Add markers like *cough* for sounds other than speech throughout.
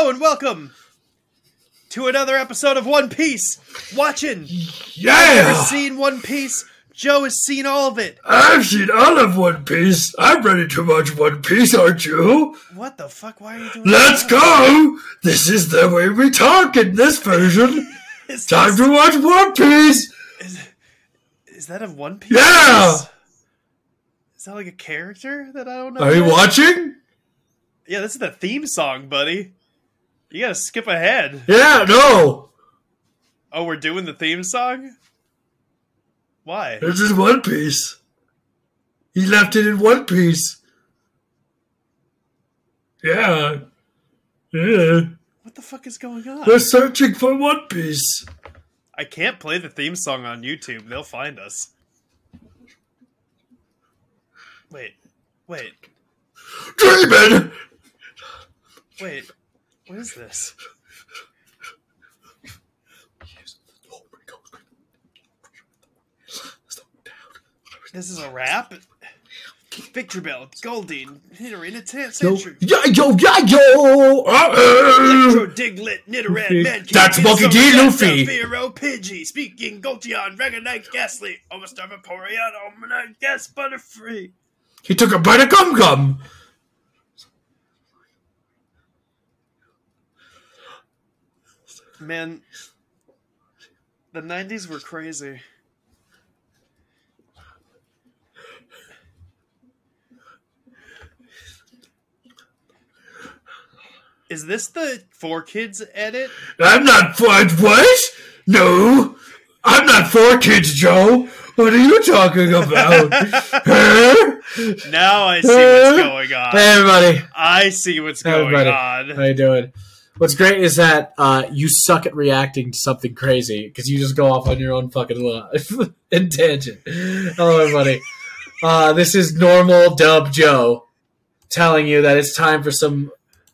Hello and welcome to another episode of One Piece. Watching. i've Never Yeah! seen One Piece. Joe has seen all of it. I've seen all of One Piece. I'm ready to watch One Piece, aren't you? What the fuck? Why are you doing Let's that? go! This is the way we talk in this version. *laughs* Is, Time this- to watch One Piece! is that a One Piece? Yeah! Is that like a character that I don't know? Are you watching? Yeah, this is the theme song, buddy. You gotta skip ahead. Yeah, no. Oh, we're doing the theme song? Why? This is One Piece. He left it in One Piece. Yeah. Yeah. What the fuck is going on? We're searching for One Piece. I can't play the theme song on YouTube. They'll find us. Wait, wait, Dreaming! wait. What is this? This is a rap? Victor Bell, Goldeen, Nidoran, a 10th Yo, century. yeah, yo, yeah, yo! Electro. Diglett, Nidoran, Luffy. Man, That's Monkey D. Luffy. Fearow, Pidgey, Seaking, Jolteon, Dragonite, Gastly, Almost Vaporeon, Almanite, Gas, Butterfree. He took a bite of gum gum. Man, the 90s were crazy. Is this the four kids edit? I'm not for what? No, I'm not for kids, Joe. What are you talking about? *laughs* Now I see what's going on. Hey everybody, I see what's going everybody, on. how you doing? What's great is that uh, you suck at reacting to something crazy because you just go off on your own fucking life *laughs* in tangent. Hello, everybody. Uh, this is normal Dub Joe telling you that it's time for some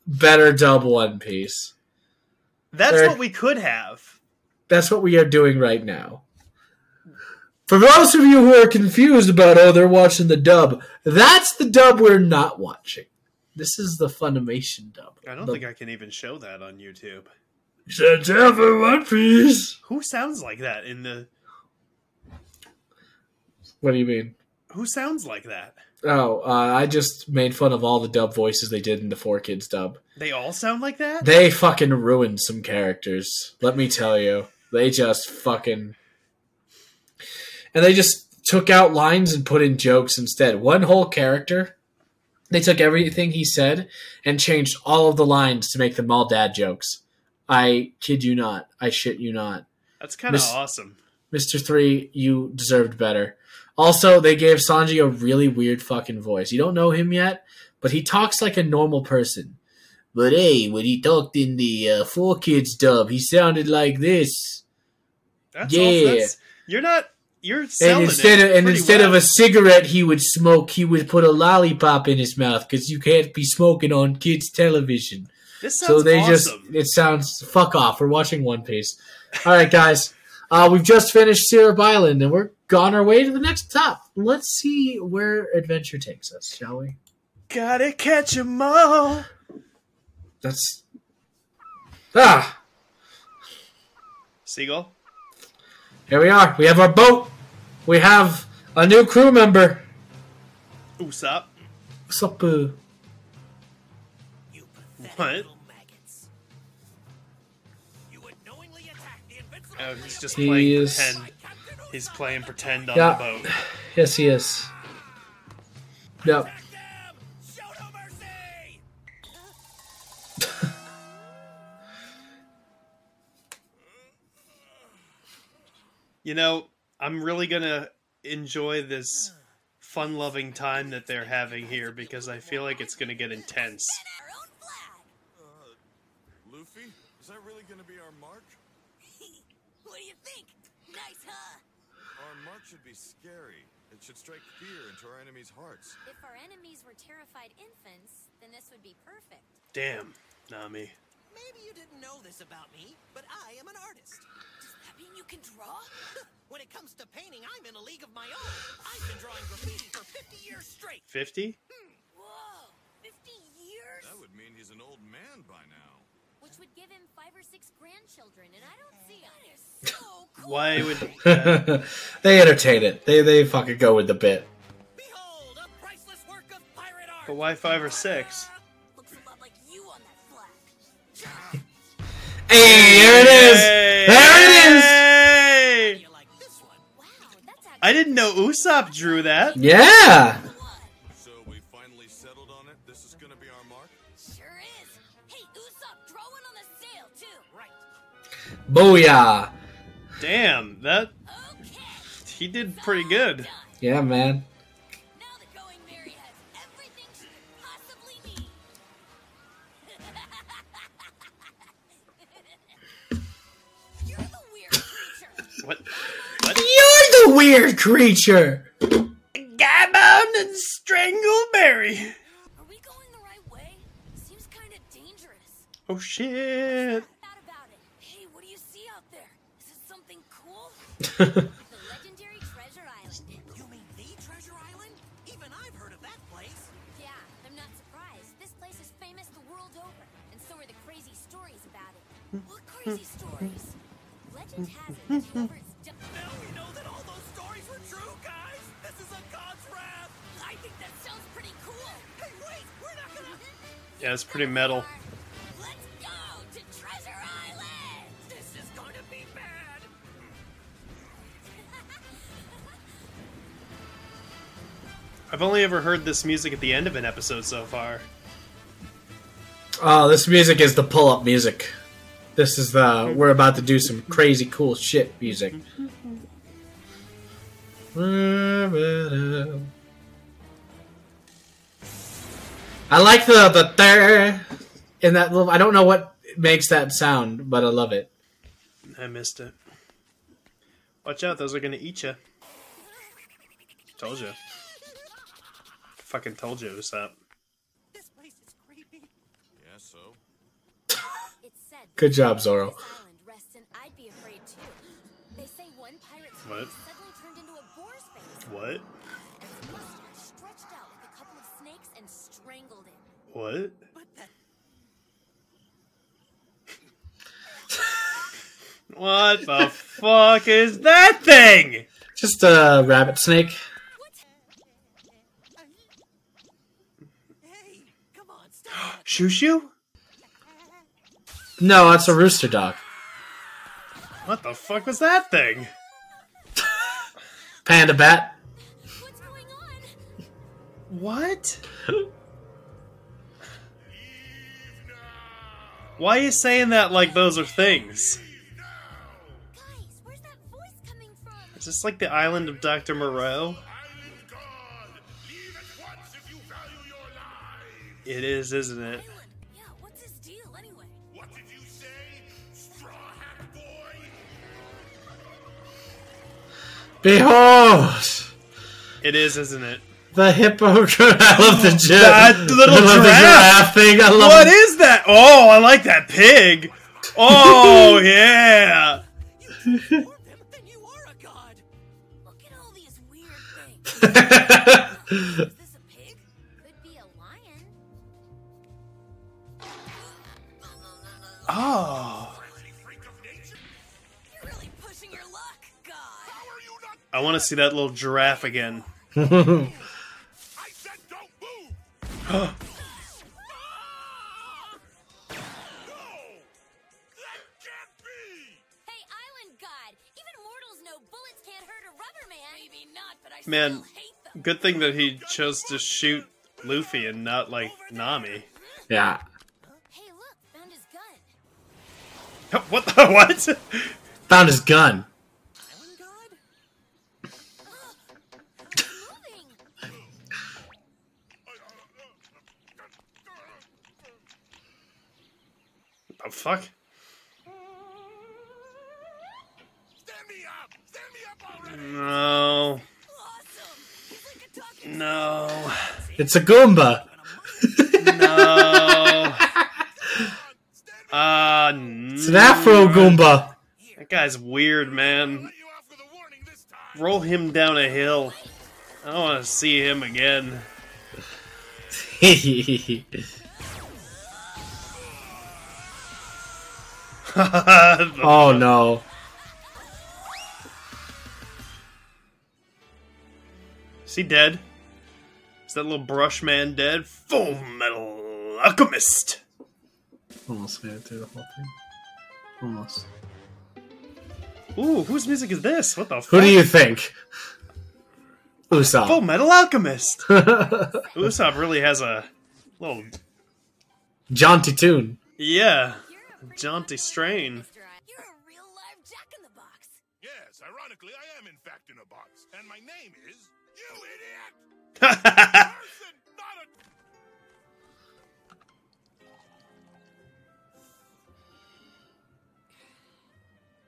better Dub One Piece. That's what we could have. That's what we are doing right now. For those of you who are confused about, oh, they're watching the dub, that's the dub we're not watching. This is the Funimation dub. I don't The- think I can even show that on YouTube. Time for One Piece. Who sounds like that in the. What do you mean? Who sounds like that? Oh, uh, I just made fun of all the dub voices they did in the Four Kids dub. They all sound like that? They fucking ruined some characters. Let me tell you. They just fucking. And they just took out lines and put in jokes instead. One whole character, they took everything he said and changed all of the lines to make them all dad jokes. I kid you not. I shit you not. That's kind of awesome. Mr. Three, you deserved better. Also, they gave Sanji a really weird fucking voice. You don't know him yet, but he talks like a normal person. But hey, when he talked in the uh, Four Kids dub, he sounded like this. That's Yeah. also, that's, you're not. You're selling And instead of and instead well. of a cigarette, he would smoke. He would put a lollipop in his mouth because you can't be smoking on kids' television. This sounds So they awesome. just it sounds fuck off. We're watching One Piece. All right, guys. Uh, we've just finished Syrup Island and we're on our way to the next stop. Let's see where adventure takes us, shall we? Gotta catch 'em all. That's ah. Seagull? Here we are. We have our boat. We have a new crew member. Usopp. What's up? Uh, You pathetic What? maggots. You would knowingly attack the invincible Oh, he's just He playing is- pretend. He's playing pretend on Yeah. the boat. *sighs* yes, he is. Yep. Attack them! Show no mercy! You know, I'm really gonna enjoy this fun-loving time that they're having here because I feel like it's gonna get intense. Our own flag! Uh, Luffy? Is that really gonna be our mark? *laughs* what do you think? Nice, huh? Our mark should be scary. It should strike fear into our enemies' hearts. If our enemies were terrified infants, then this would be perfect. Damn, Nami. Maybe you didn't know this about me, but I am an artist. Does that mean you can draw? *laughs* when it comes to painting, I'm in a league of my own. I've been drawing graffiti for 50 years straight. 50? Whoa, 50 years? That would mean he's an old man by now. which would give him five or six grandchildren, and I don't see it. So *laughs* cool. Why would? Uh, *laughs* they entertain it. They they fucking go with the bit. Behold, a priceless work of pirate art. but why five or six? Looks a lot like you on that flag. Hey, there it is. Hey! There it is. Hey! You like this one? Wow, that's actually I didn't know Usopp drew that. Yeah. So we finally settled on it. This is gonna be our mark. sure is. Hey, Usopp, draw one on the sail too. Right. Booyah. Damn, that Okay. he did pretty good. Yeah, man. What? What? You're the weird creature. Gaimon and Strangleberry. Are we going the right way? Seems kind of dangerous. Oh shit! Thought about it. Hey, what do you see out there? Is it something cool? *laughs* Yeah, it's pretty metal. I've only ever heard this music at the end of an episode so far. Oh, this music is the pull-up music. This is the we're about to do some crazy cool shit music. I like the the there in that little. I don't know what makes that sound, but I love it. I missed it. Watch out, those are gonna eat you. Told you. Fucking told you, Usopp. This of snakes and strangled him. What? But. *laughs* What the fuck is that thing? Just a rabbit snake. What? Hey, come on, stop. *gasps* Shoo shoo? No, that's a rooster dog. What the fuck was that thing? Panda bat. What's going on? What? Why are you saying that like those are things? Guys, where's that voice coming from? Is this like the island of Dr. Moreau? It is, isn't it? Behold, It is, isn't it? the hippo. *laughs* I love the gi- That little I love the giraffe. giraffe thing. I love What it. is that? Oh, I like that pig. Oh, *laughs* yeah. More *laughs* oh. I want to see that little giraffe again. I said don't move! no! That can't be! Hey, Island God! Even mortals know bullets can't hurt a rubber man. Maybe not, but I Man, still hate them. good thing that he chose to shoot Luffy and not like Nami. Yeah. Hey, look, found his gun. *laughs* What the *laughs* what? Found his gun. Island god? It's moving. The fuck? Stand me up! Stand me up already! No. Awesome. He's like a talking No. It's a Goomba. No. Uh, It's an Afro Goomba. That guy's weird, man. Let you off with a warning this time! Roll him down a hill. I don't want to see him again. *laughs* Oh no. Is he dead? Is that little brush man dead? Full Metal Alchemist. Almost made it through the whole thing. Almost. Ooh, whose music is this? What the Who do you think? Usopp. Fullmetal Alchemist. *laughs* Usopp really has a little, Jaunty tune. yeah, You're a pretty jaunty strain. You're a real live Jack in the Box. Yes, ironically, I am in fact in a box. And my name is. You idiot! Person, not a.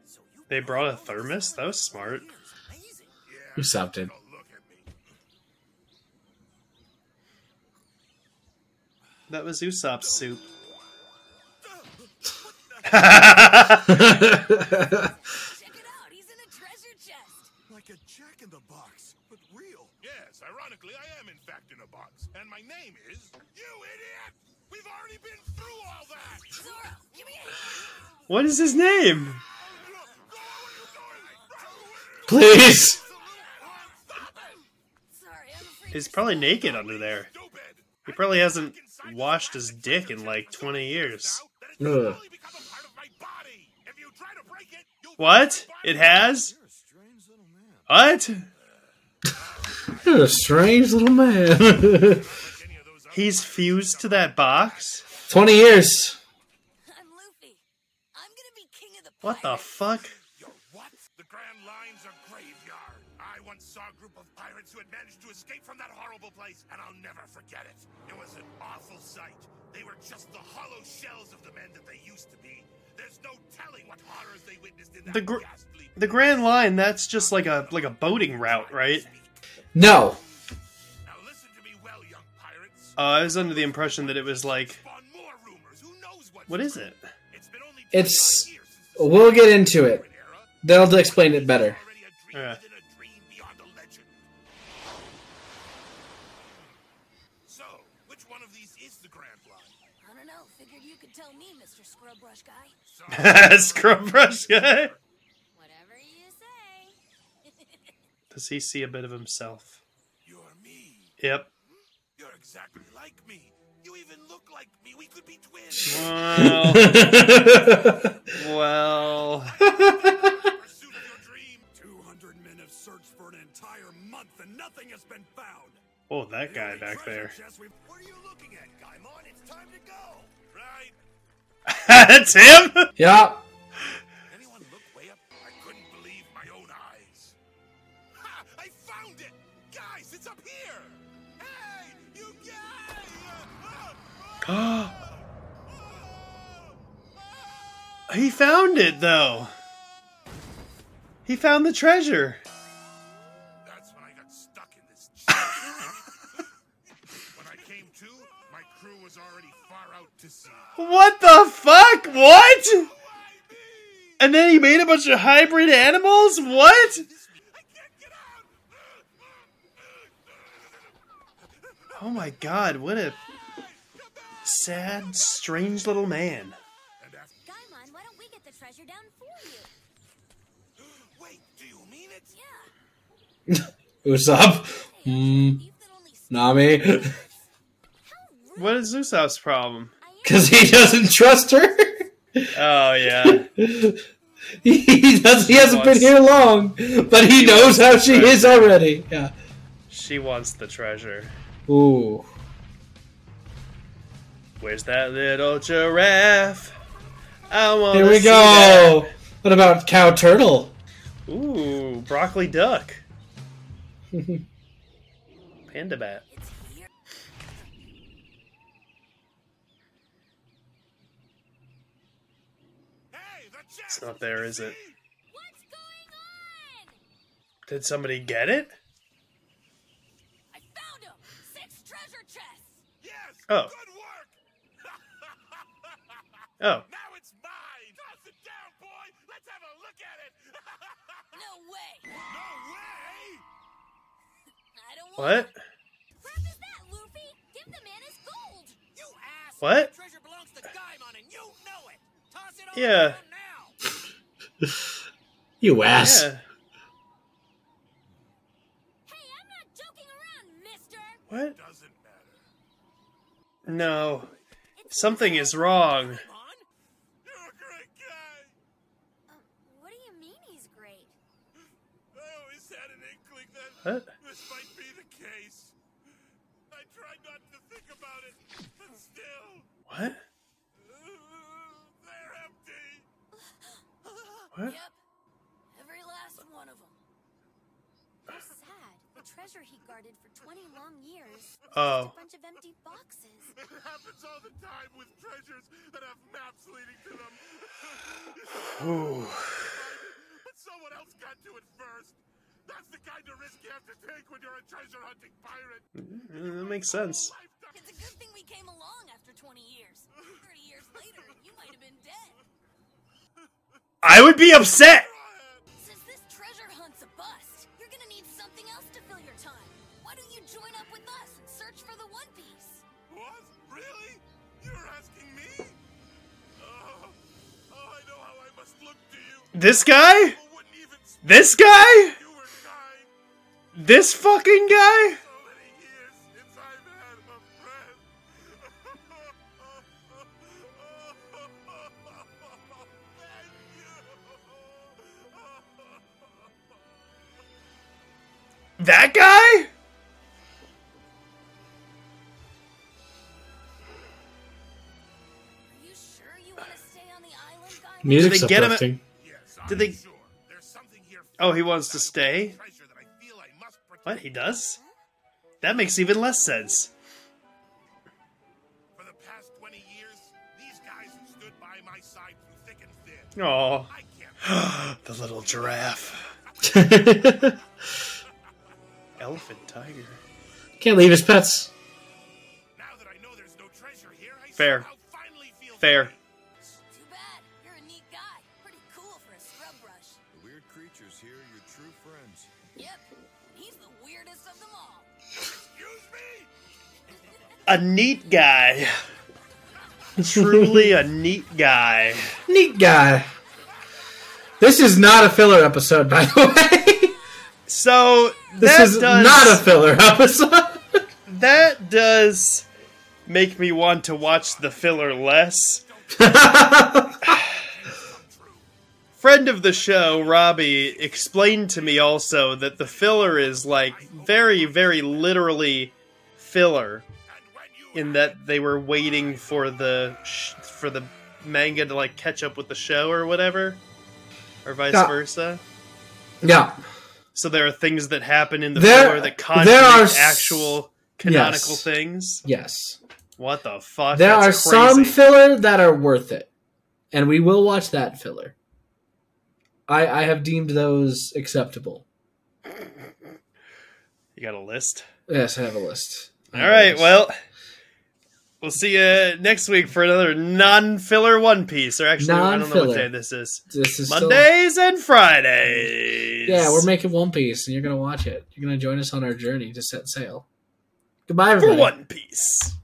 So they brought a thermos. That was smart. amazing. Yeah, Usopp did. don't look at me. That was Usopp's soup. *laughs* Check it out. He's in a treasure chest. Like a jack in the box, but real. Yes, ironically, I am in fact in a box. And my name is. You idiot! We've already been through all that! Zoro, give me a hand. What is his name? Please. Sorry, I'm afraid. He's probably naked under there. He probably hasn't washed his dick in like 20 years. Ugh. What? It has? What? *laughs* You're a strange little man. *laughs* He's fused to that box? 20 years. I'm Luffy. I'm gonna be king of the What the fuck? Yo, what? The Grand Line's a graveyard. I once saw a group of pirates who had managed to escape from that horrible place, and I'll never forget it. It was an awful sight. They were just the hollow shells of the men that they used to be. There's no telling what horrors they witnessed in that The gr- The Grand Line, that's just like a like a boating route, right? No. Now listen to me well, young pirates. Uh, I was under the impression that it was like Spawn more rumors. Who knows what? what is it? It's been only It's- 25 years since the We'll get into it. They'll explain it better. Already guy. *laughs* Scrub brush guy. Whatever you say. *laughs* Does he see a bit of himself? You're me. Yep. You're exactly like me. You even look like me. We could be twins. Well, *laughs* well. Pursuit of your dream. 200 men have searched for an entire month and nothing has been found. Oh, that guy back there. What are you looking at, Gaimon? It's time to go. Right. That's him. yeah. Anyone look way up? I couldn't believe my own eyes. Ha! I found it! Guys, it's up here! Hey! You guys! Ah! *gasps* he found it though. He found the treasure. That's when I got stuck in this *laughs* when I came to, my crew was already far out to sea. What the fuck? What? And then he made a bunch of hybrid animals? What? I can't get out! Oh my god, what a sad, strange little man. Gaimon, why don't we get the treasure down for you? wait, do you mean it? *laughs* Yeah. Usopp. Hey, Hmm. you've been only s- Nami. *laughs* What is Usopp's problem? Because he doesn't trust her. Oh yeah. *laughs* he does. He hasn't been here long, but he knows how she is already. Yeah. she wants the treasure. Ooh. Where's that little giraffe? I want Here we go. What about cow turtle? Ooh, broccoli duck. *laughs* Panda bat. It's here. Hey, the chest! It's not there, is it? What's going on? Did somebody get it? I found him. Six treasure chests. Yes! Oh. Good work! *laughs* Oh, Now it's mine! Toss it down, boy! Let's have a look at it! *laughs* No way. no way! I don't want what? it. Crap is that, Luffy? Give the man his gold. You ass! What? The treasure belongs to Gaimon and you know it! Toss it all Yeah. down now! *laughs* You ass. Yeah. Hey, I'm not joking around, mister! What? Doesn't matter. No. It's Something is wrong. Come. You're a great guy. Uh, what do you mean he's great? I always had an inkling that What? this might be the case. I tried not to think about it, but still, What? What? Yep. Every last one of them. How sad. The treasure he guarded for 20 long years. Oh. A bunch of empty boxes. *laughs* It happens all the time with treasures that have maps leading to them. *sighs* Ooh. but someone else got to it first. That's the kind of risk you have to take when you're a treasure hunting pirate. Mm, That makes sense. It's a good thing we came along after 20 years. *laughs* 30 years later, you might have been dead. I would be upset. Since this treasure hunt's a bust, you're gonna need something else to fill your time. Why don't you join up with us and search for the One Piece? What? Really? You're asking me? Oh, oh, I know how I must look to you. This guy? People wouldn't even speak. This guy? You were kind. This fucking guy? Island, guy? Music's Did they get him at- Yes, Did they- sure. There's something here Oh, he wants to stay? treasure that I feel I must. What? He does? That makes even less sense. For the past 20 years, these guys have stood by my side through thick and thin. Oh, the little giraffe. *laughs* Elephant tiger. Can't leave his pets. Now that I know there's no treasure here, I Fair. finally feel Fair. Too bad. You're a neat guy. Pretty cool for a scrub brush. The weird creatures here are your true friends. Yep. He's the weirdest of them all. Excuse me? A neat guy. Truly a neat guy. Neat guy. This is not a filler episode, by the *laughs* way. So This that is does, not a filler episode. *laughs* that does make me want to watch the filler less. *laughs* Friend of the show, Robbie, explained to me also that the filler is like very, very literally filler And when you in that they were waiting for the sh- for the manga to like catch up with the show or whatever, or vice Yeah. versa. yeah. So there are things that happen in the There- filler that there contradict are s- actual canonical Yes. things. Yes. What the fuck? There are That's some filler that are worth it. And we will watch that filler. I, I have deemed those acceptable. you got a list. Yes, I have a list. I All right. list. Well, we'll see you next week for another non-filler One Piece. Or actually, I don't know what day this is. this is still- Mondays and Fridays. yeah, we're making One Piece, and you're gonna watch it. You're gonna join us on our journey to set sail. Goodbye, everybody. for. One Piece.